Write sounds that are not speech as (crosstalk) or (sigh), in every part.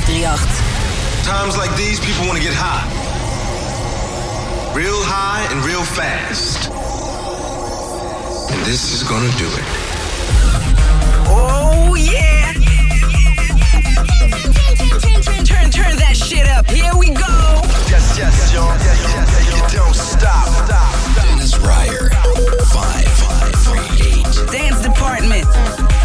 538. Times like these, people want to get high. Real high and real fast. And this is gonna do it. Oh, yeah. Turn, turn that shit up. Here we go. Yes, yes, y'all. Yes, yes, yes. You don't stop. stop. Dennis Ruyer. 538. Dance department.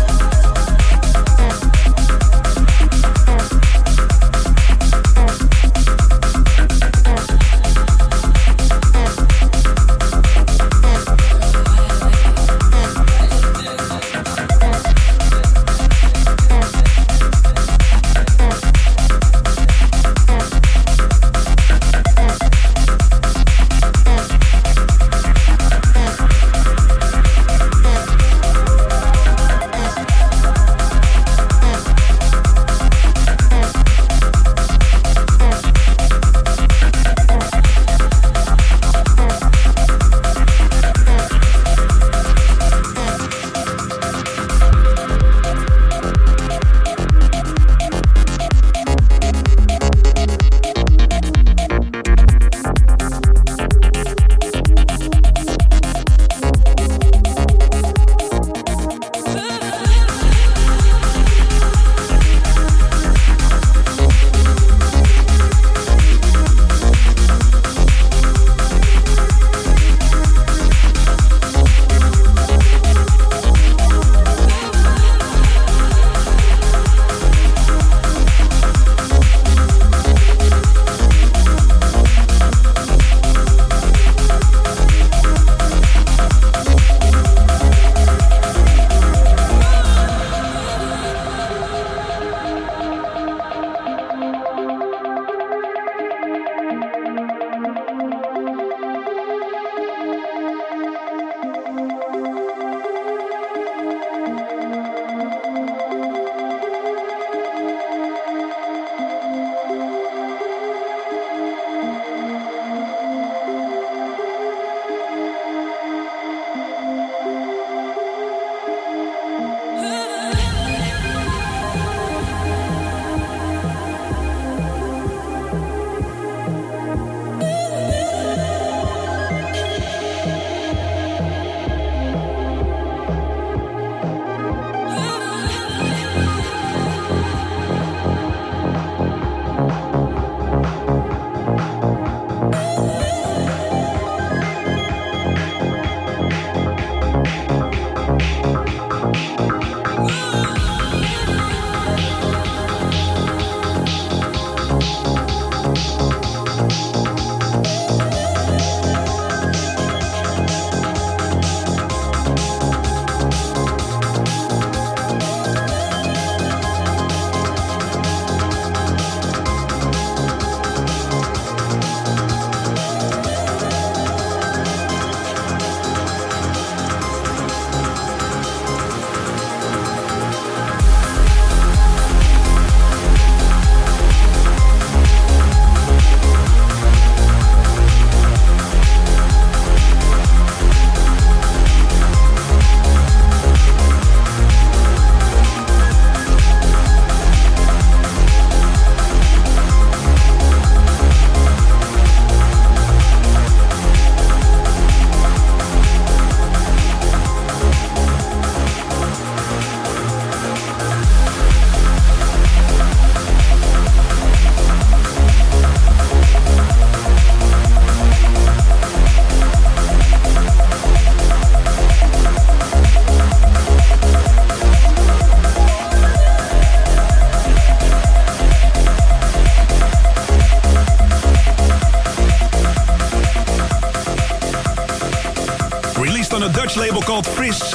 Called Frizz,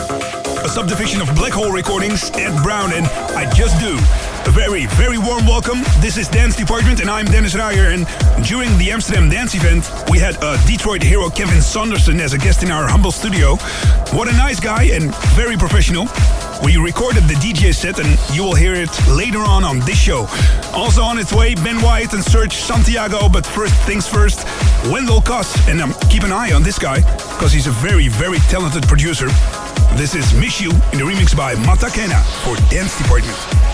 a subdivision of Black Hole Recordings, Ed Brown, and I Just Do. A very, very warm welcome. This is Dance Department, and I'm Dennis Ruyer. And during the Amsterdam Dance event, we had a Detroit hero Kevin Saunderson as a guest in our humble studio. What a nice guy and very professional. We recorded the DJ set and you will hear it later on on this show. Also on its way, Ben White and Serge Santiago, but first things first, Wendell Koss. And um, keep an eye on this guy, because he's a very, very talented producer. This is Miss You in the remix by Matakena for Dance Department.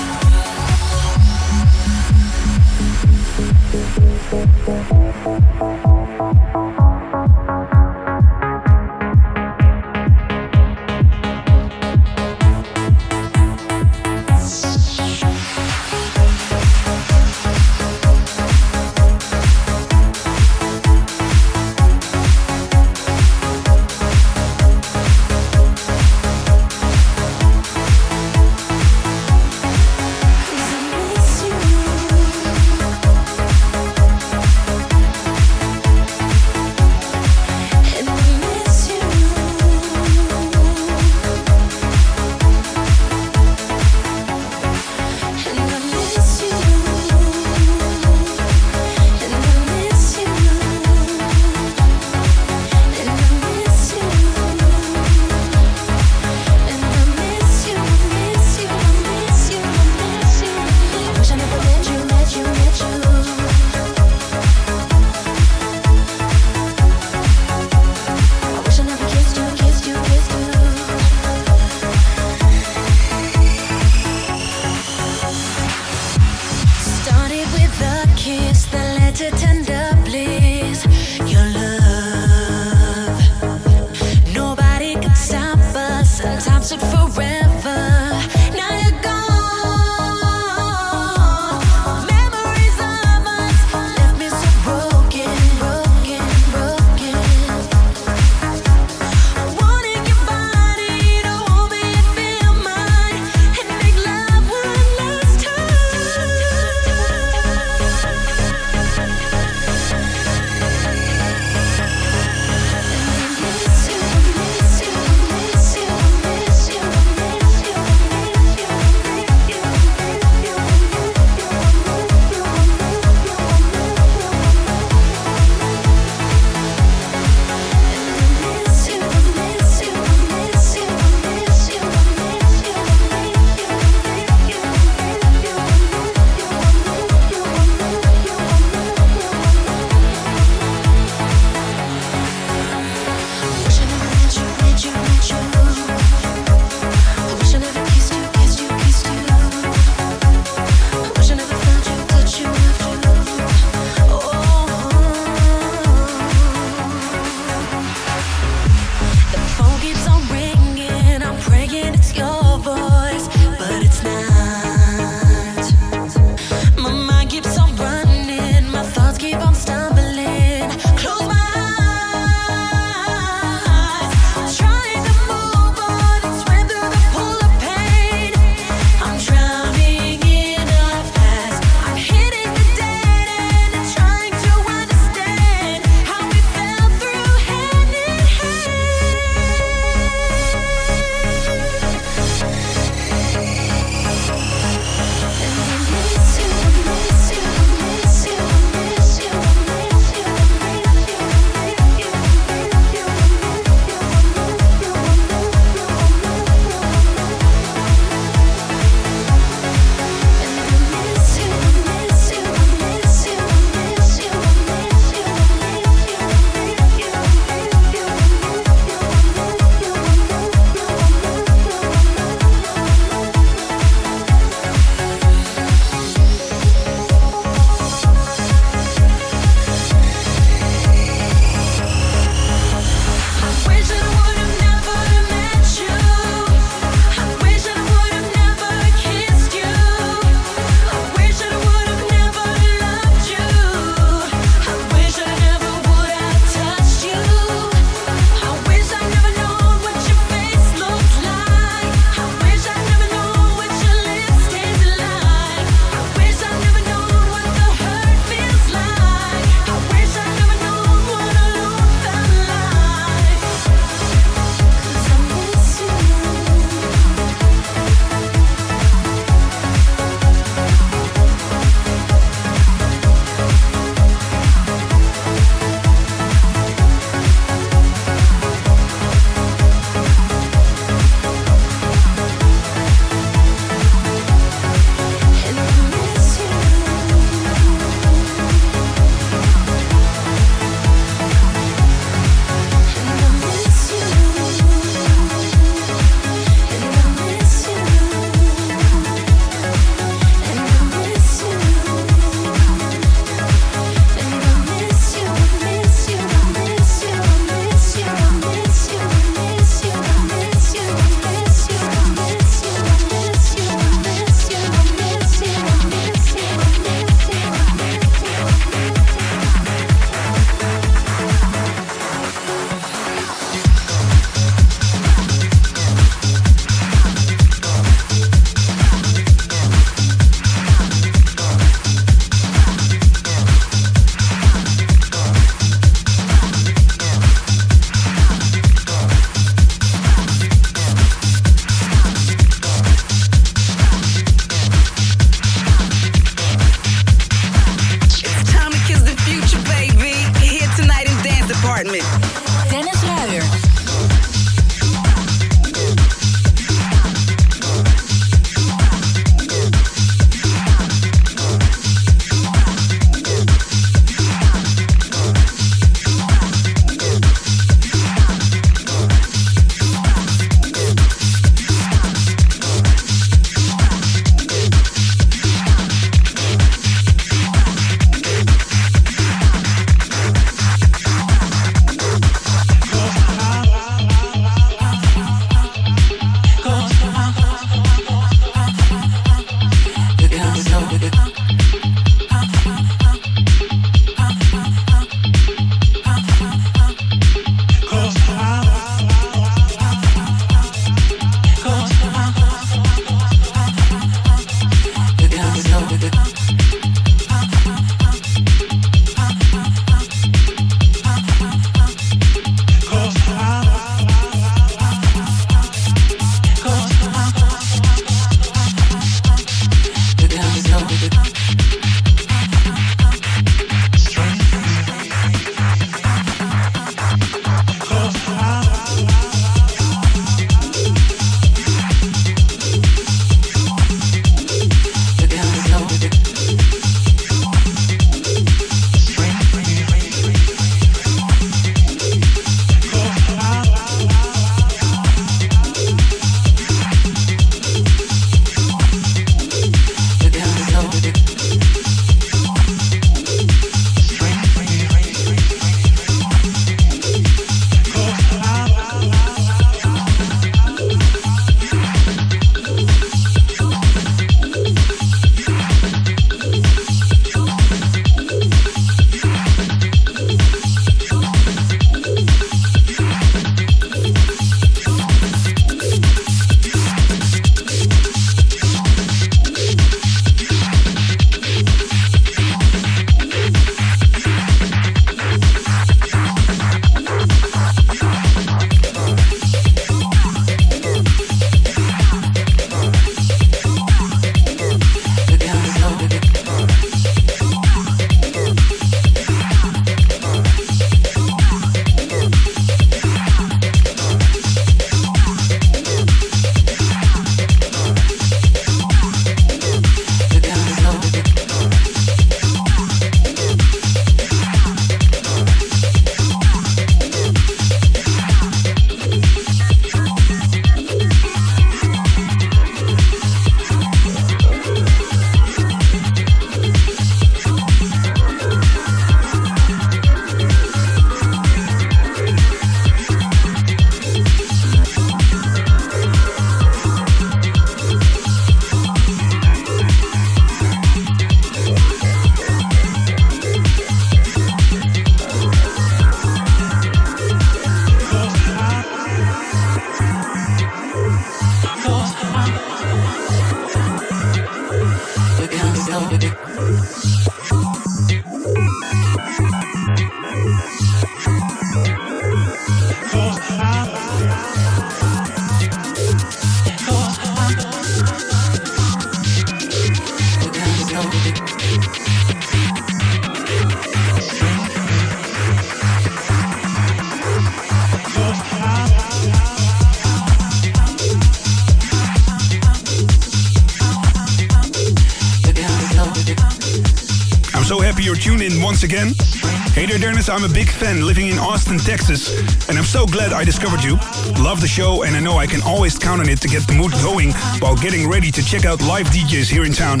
I'm a big fan living in Austin, Texas, and I'm so glad I discovered you. Love the show, and I know I can always count on it to get the mood going while getting ready to check out live DJs here in town.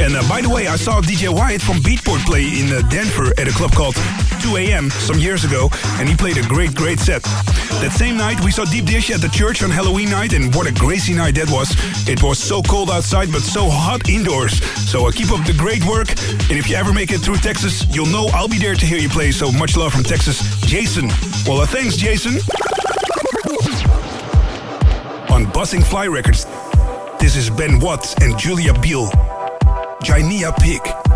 And uh, by the way, I saw DJ Wyatt from Beatport play in uh, Denver at a club called 2 a.m. some years ago, and he played a great, great set. That same night, we saw Deep Dish at the church on Halloween night, and what a crazy night that was. It was so cold outside, but so hot indoors. So uh, keep up the great work, and if you ever make it through Texas, you'll know I'll be there to hear you play. So much love from Texas, Jason. Well, uh, thanks, Jason. On Buzzin' Fly Records, this is Ben Watts and Julia Biel. Jainia Pig.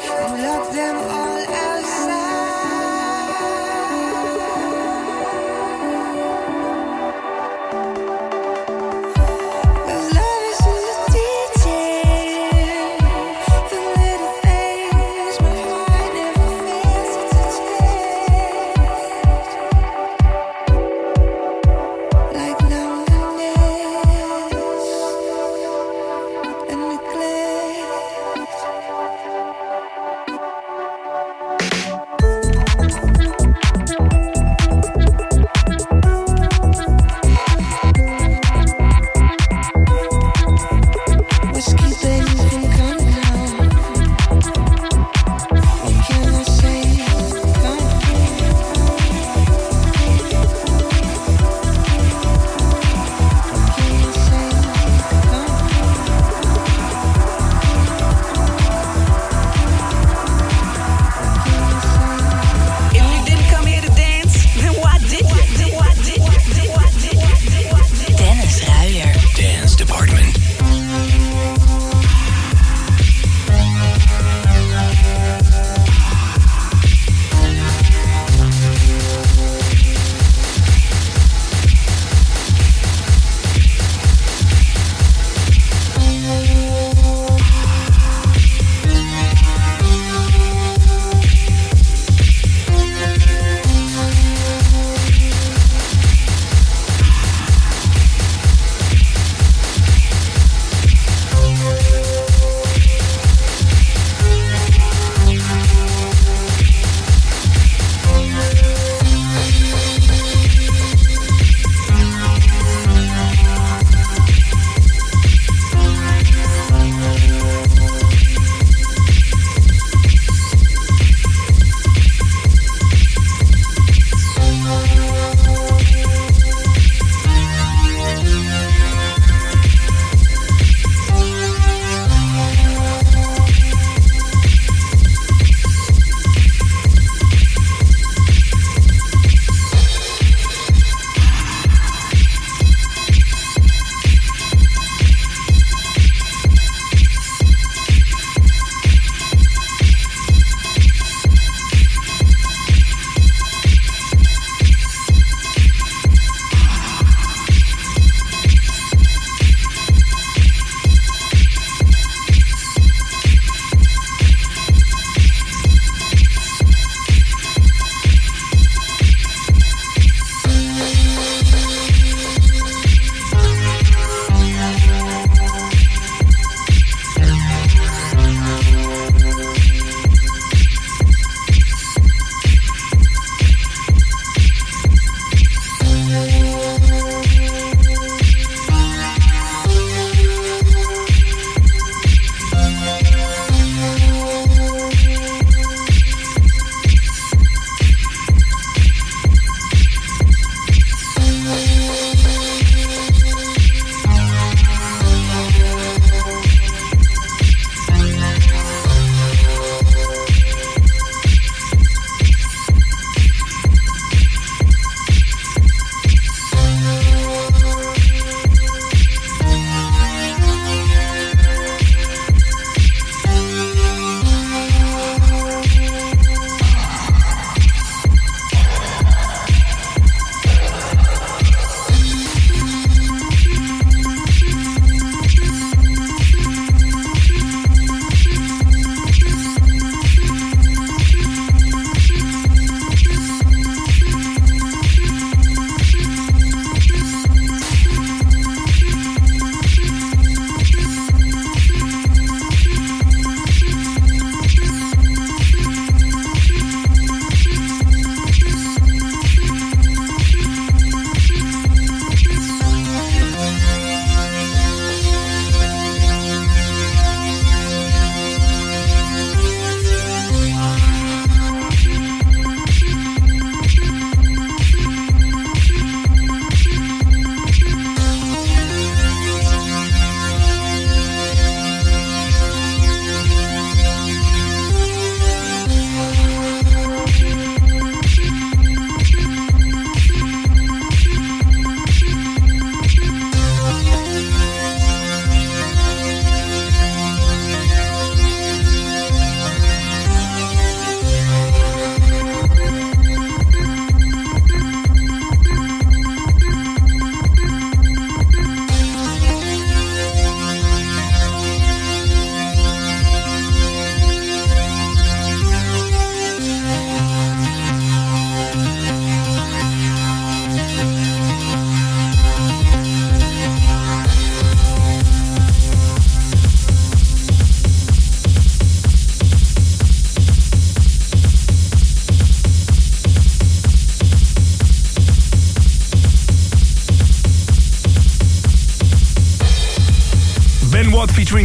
We let them all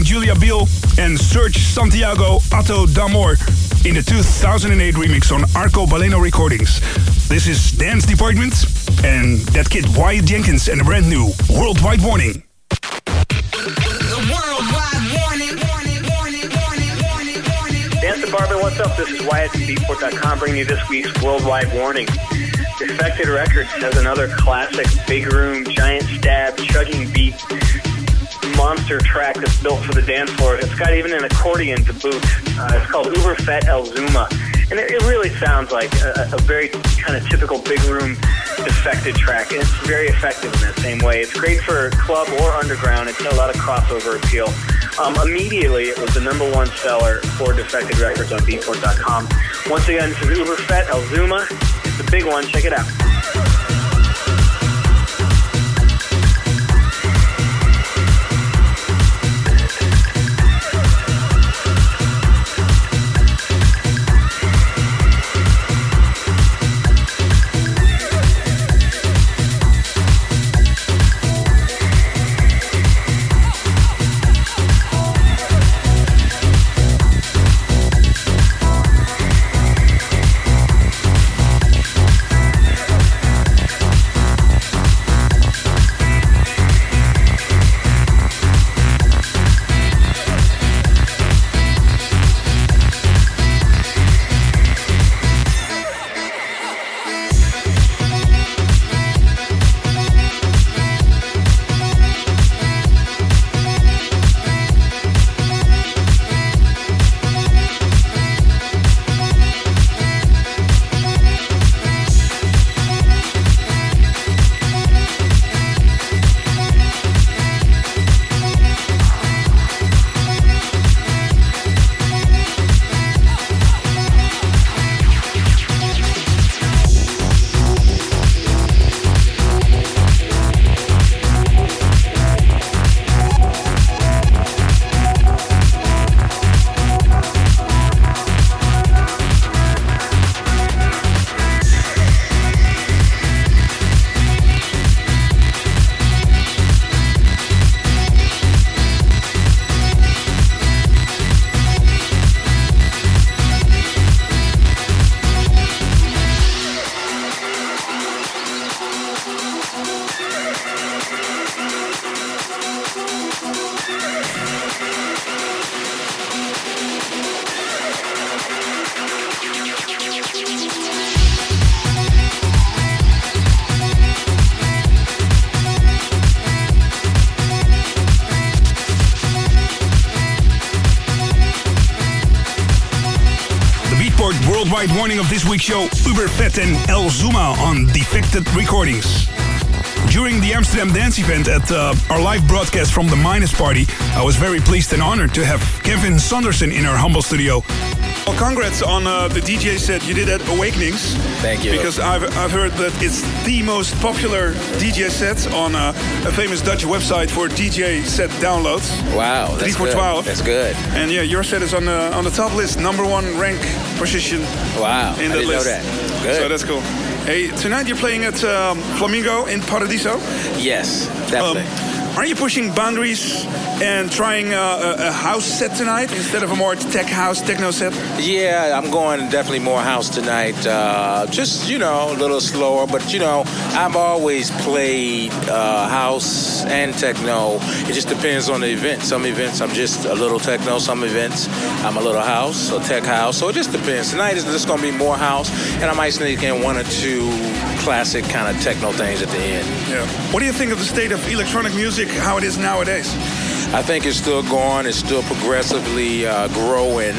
featuring Julia Biel and Serge Santiago Otto Damor in the 2008 remix on Arco Baleno Recordings. This is Dance Department and that kid Wyatt Jenkins and a brand new Worldwide Warning. Worldwide Warning. Dance Department, what's up? This is Wyatt from Beatport.com bringing you this week's Worldwide Warning. Defected Records has another classic big room, giant stab, chugging beat monster track that's built for the dance floor. It's got even an accordion to boot. Uh, it's called Uberfett El Zuma. And it, it really sounds like a, a very kind of typical big room defected track. And it's very effective in that same way. It's great for club or underground. It's got a lot of crossover appeal. Um, immediately, it was the number one seller for Defected Records on Beatport.com. Once again, this is Uberfett El Zuma. It's a big one. Check it out. Warning of this week's show Uberfett and El Zuma on Defected Recordings. During the Amsterdam Dance event at uh, our live broadcast from the Minus Party, I was very pleased and honored to have Kevin Saunderson in our humble studio. Well, congrats on uh, the DJ set you did at Awakenings. Thank you. Because I've, I've heard that it's the most popular DJ set on uh, a famous Dutch website for DJ set downloads. Wow, that's 3 for good. 12. That's good. And yeah, your set is on the on the top list, number one rank position Wow, in I the didn't list. know that. Good. So that's cool. Hey, tonight you're playing at um, Flamingo in Paradiso. yes, Um, definitely. Are you pushing boundaries and trying uh, a, a house set tonight instead of a more tech house, techno set? yeah, I'm going definitely more house tonight. Uh, just you know, a little slower, but you know, I've always played uh, house and techno. It just depends on the event. Some events I'm just a little techno. Some events I'm a little house or tech house. So it just depends. Tonight is just going to be more house, and I might sneak in one or two classic kind of techno things at the end. Yeah. What do you think of the state of electronic music, how it is nowadays? I think it's still going. It's still progressively uh, growing.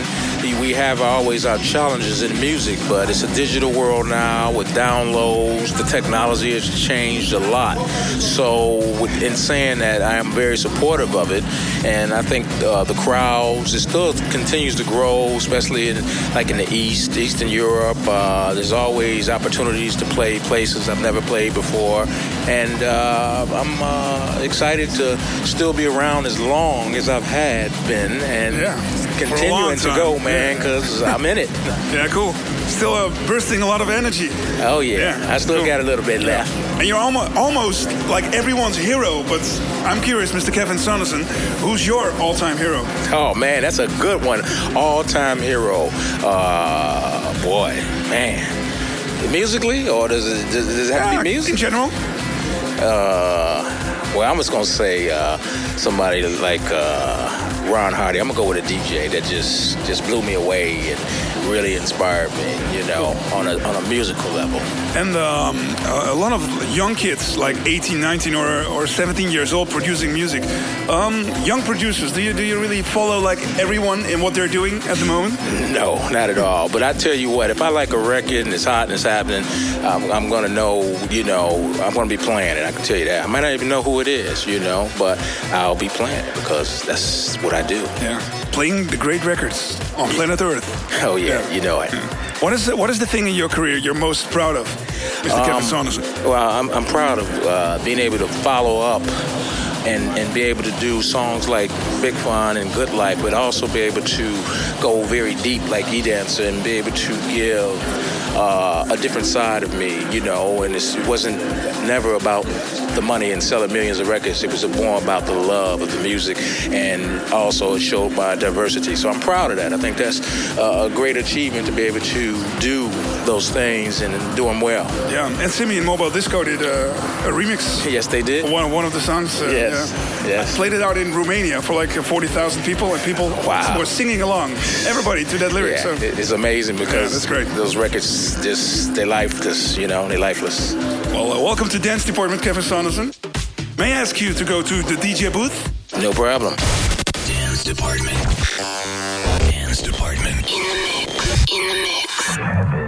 We have always our challenges in music, but it's a digital world now with downloads. The technology has changed a lot. So, in saying that, I am very supportive of it, and I think uh, the crowds it still continues to grow, especially in like in the East, Eastern Europe. Uh, there's always opportunities to play places I've never played before, and uh, I'm uh, excited to still be around as long as I've had been, and Yeah. continuing to go, man, because I'm in it. (laughs) Yeah, cool. Still uh, bursting a lot of energy. Oh yeah, Yeah, I still cool. got a little bit left. And you're almost, almost like everyone's hero, but I'm curious, Mr. Kevin Saunderson, who's your all-time hero? Oh man, that's a good one. All-time hero. Uh, boy, man. Musically, or does it, does does it have to Yeah, be In general? Uh, well, I'm just gonna say uh, somebody like uh, Ron Hardy. I'm gonna go with a DJ that just just blew me away and really inspired me. You know, on a on a musical level. And um, a lot of young kids, like 18, 19, or, or 17 years old, producing music. Um, young producers, do you do you really follow like everyone in what they're doing at the moment? No, not at all. But I tell you what, if I like a record and it's hot and it's happening, I'm, I'm gonna know. You know, I'm gonna be playing it. I can tell you that. I might not even know who it is. You know, but I'll be playing it because that's what I do. Yeah, playing the great records on planet Earth. Oh yeah, you know it. What is the, what is the thing in your career you're most proud of, Mr. Um, Kevin Saunderson? Well, I'm, I'm proud of uh, being able to follow up and, and be able to do songs like Big Fun and Good Life, but also be able to go very deep like E Dancer and be able to give uh, a different side of me, you know. And it wasn't never about the money and selling millions of records. It was more about the love of the music and also it showed my diversity. So I'm proud of that. I think that's uh, a great achievement to be able to do those things and do them well. Yeah, and Simian Mobile Disco did uh, a remix. Yes, they did. One, one of the songs. Uh, Yes, yeah. yes. I played it out in Romania for like uh, 40,000 people, and people Wow. were singing along, everybody to that lyric. Yeah, so. it's amazing because that's great. those records just they're lifeless, you know, they're lifeless. Well, uh, welcome to Dance Department, Kevin Saunderson. May I ask you to go to the DJ booth? No problem. Dance Department. Dance Department. In the mix. In the mix.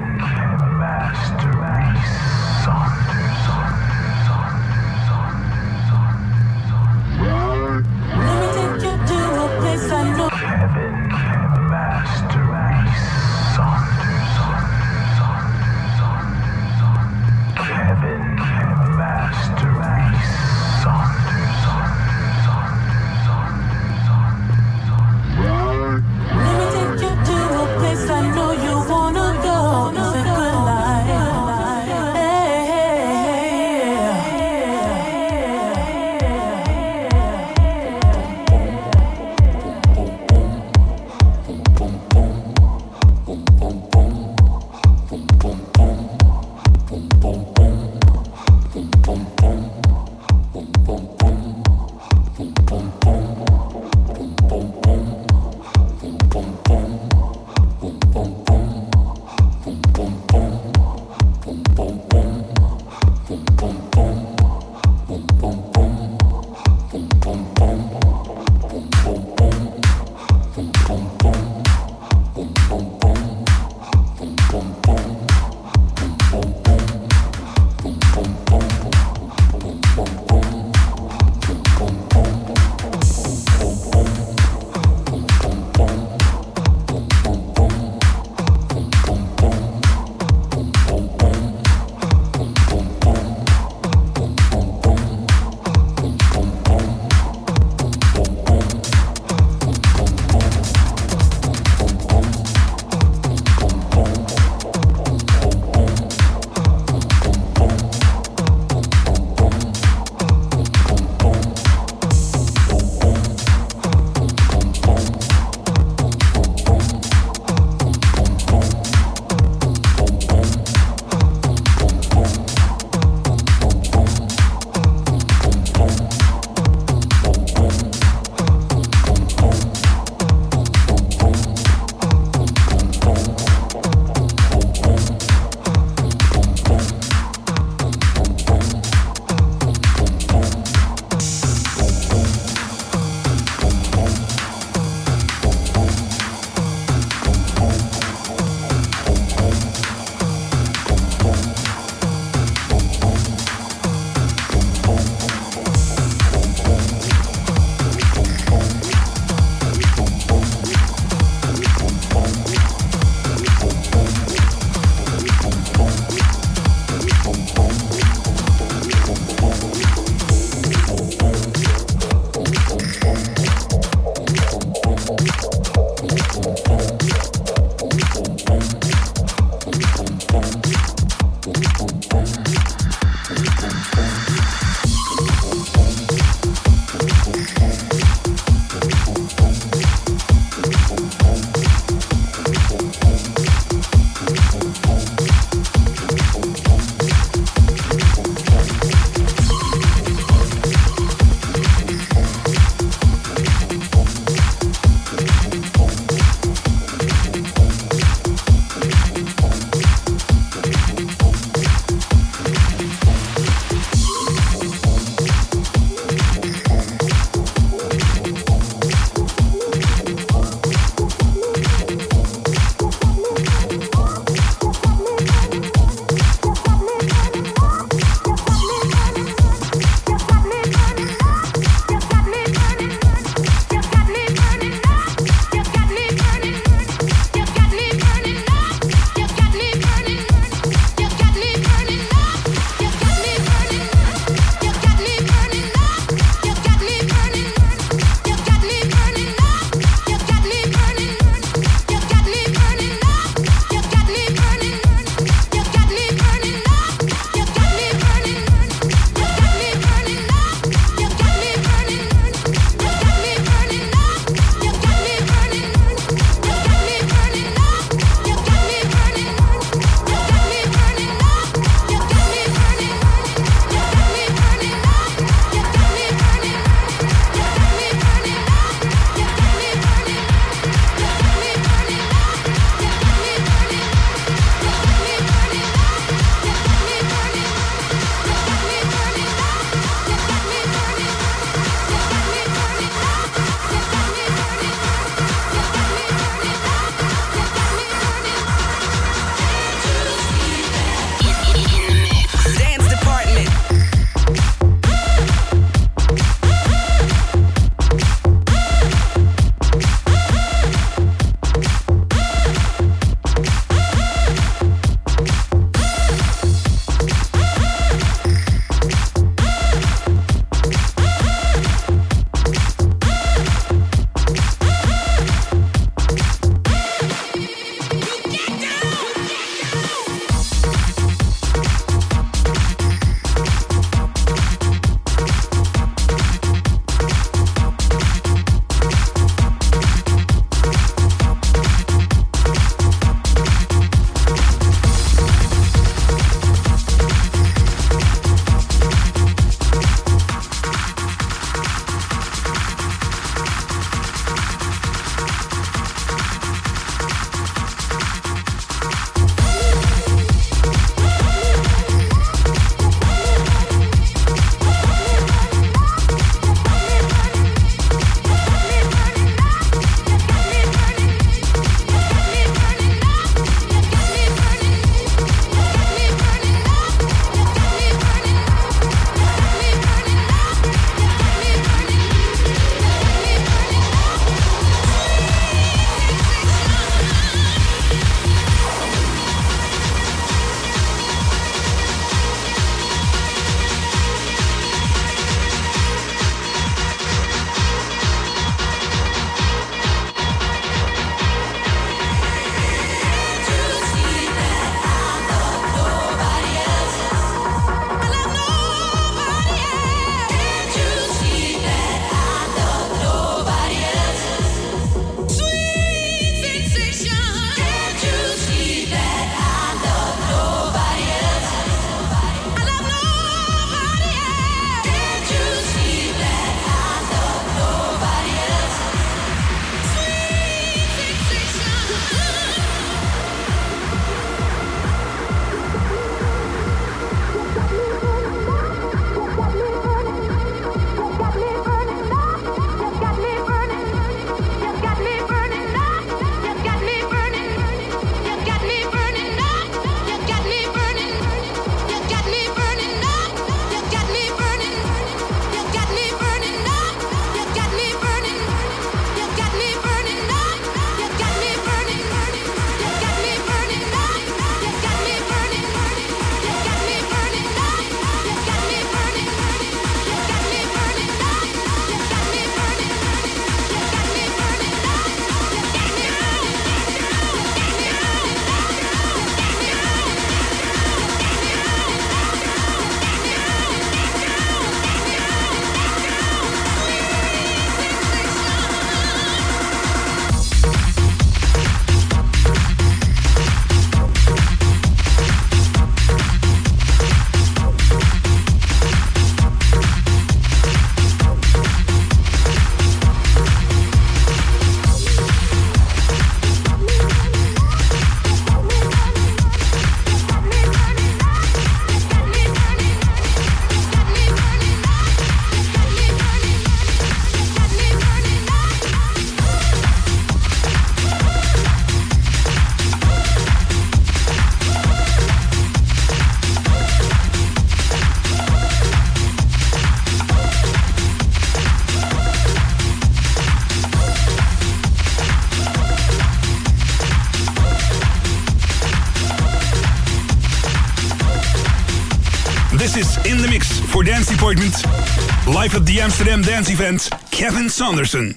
Live at the Amsterdam Dance Event, Kevin Saunderson.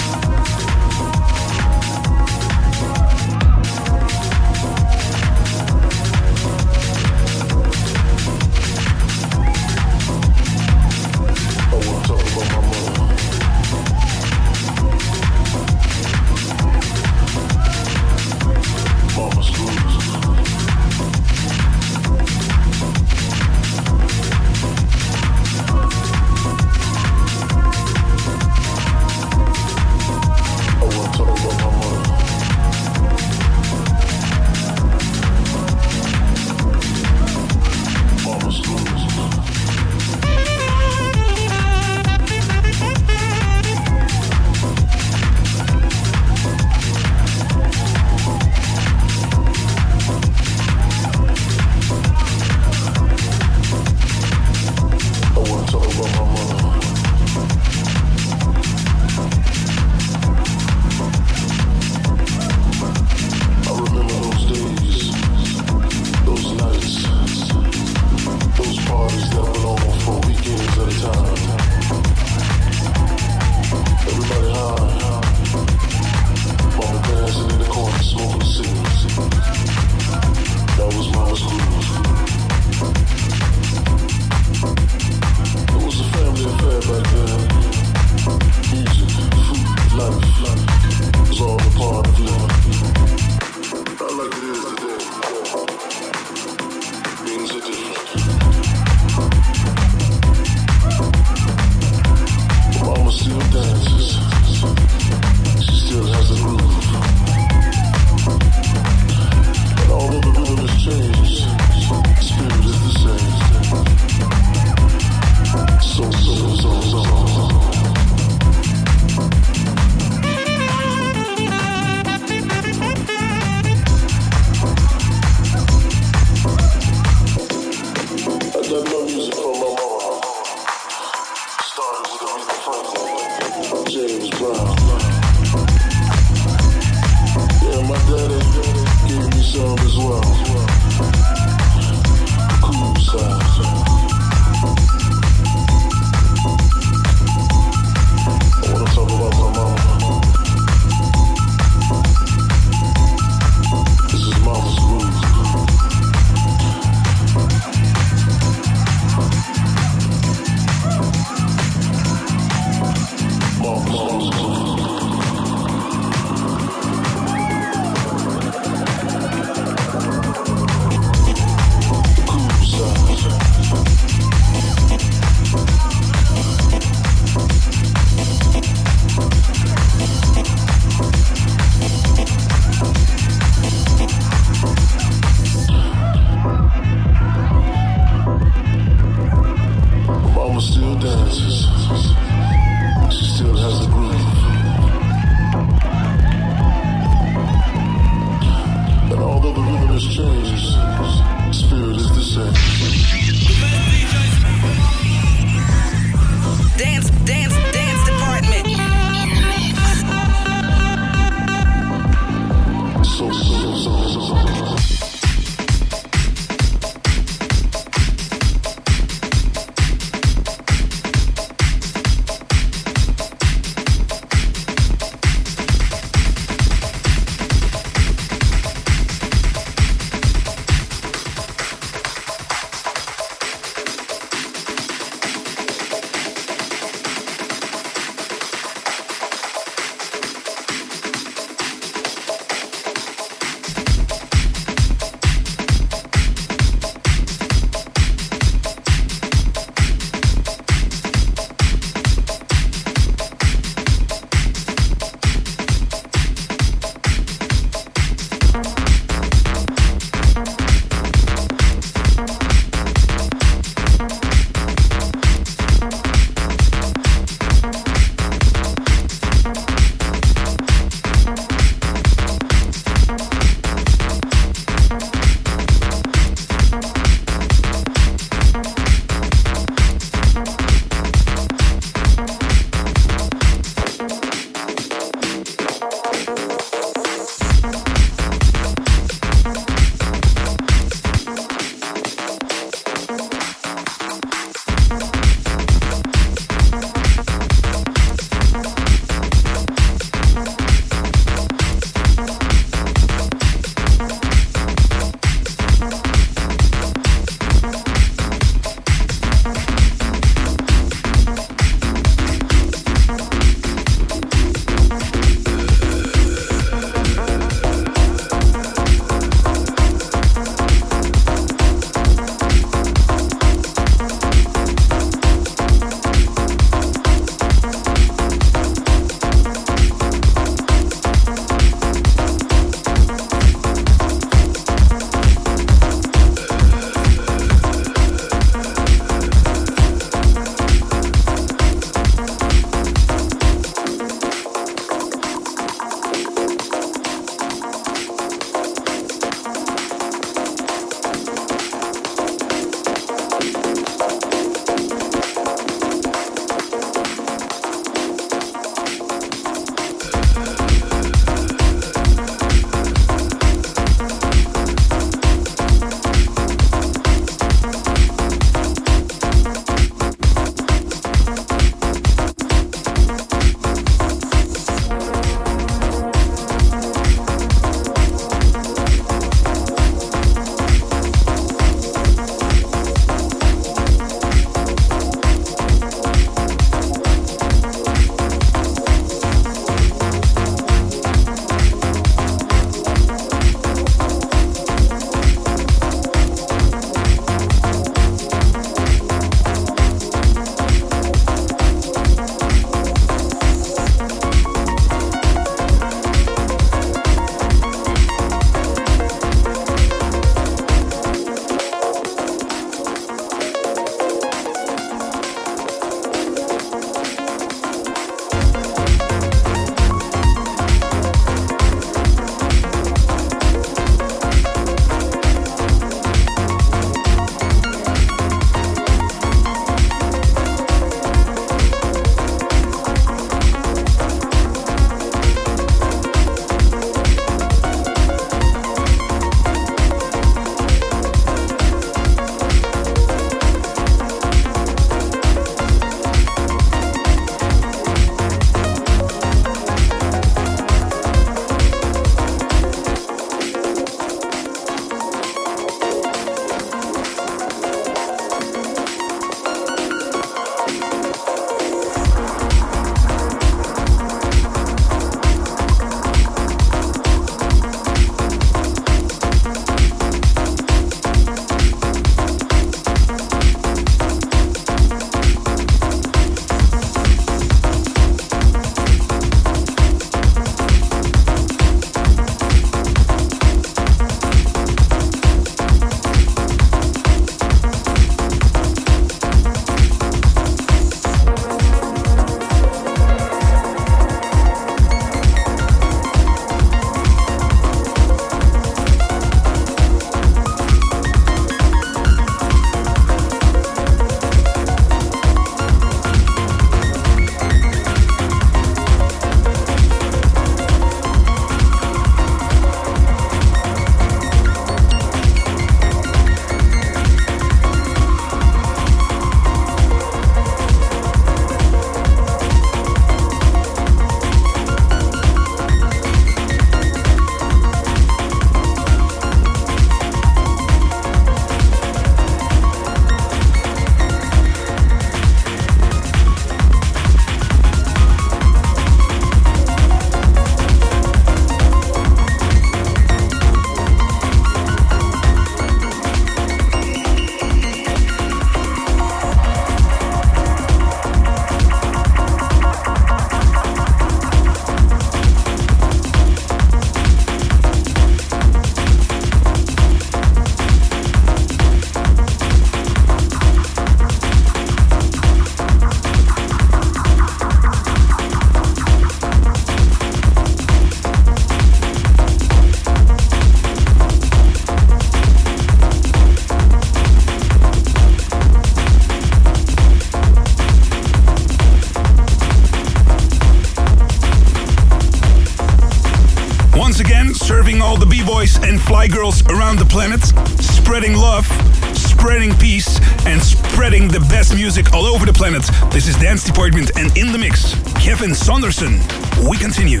Music all over the planet. This is Dance Department and in the mix, Kevin Saunderson. We continue.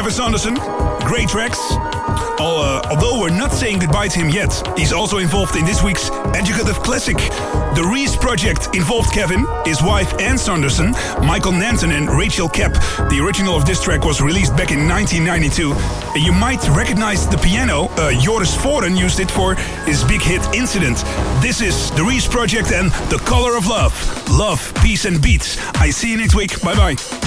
Kevin Saunderson. Great tracks. Uh, although we're not saying goodbye to him yet, he's also involved in this week's Educative Classic. The Reese Project involved Kevin, his wife Ann Saunderson, Michael Nanton, and Rachel Kapp. The original of this track was released back in 1992. You might recognize the piano. Uh, Joris Voorn used it for his big hit Incident. This is The Reese Project and The Color of Love. Love, peace, and beats. I see you next week. Bye bye.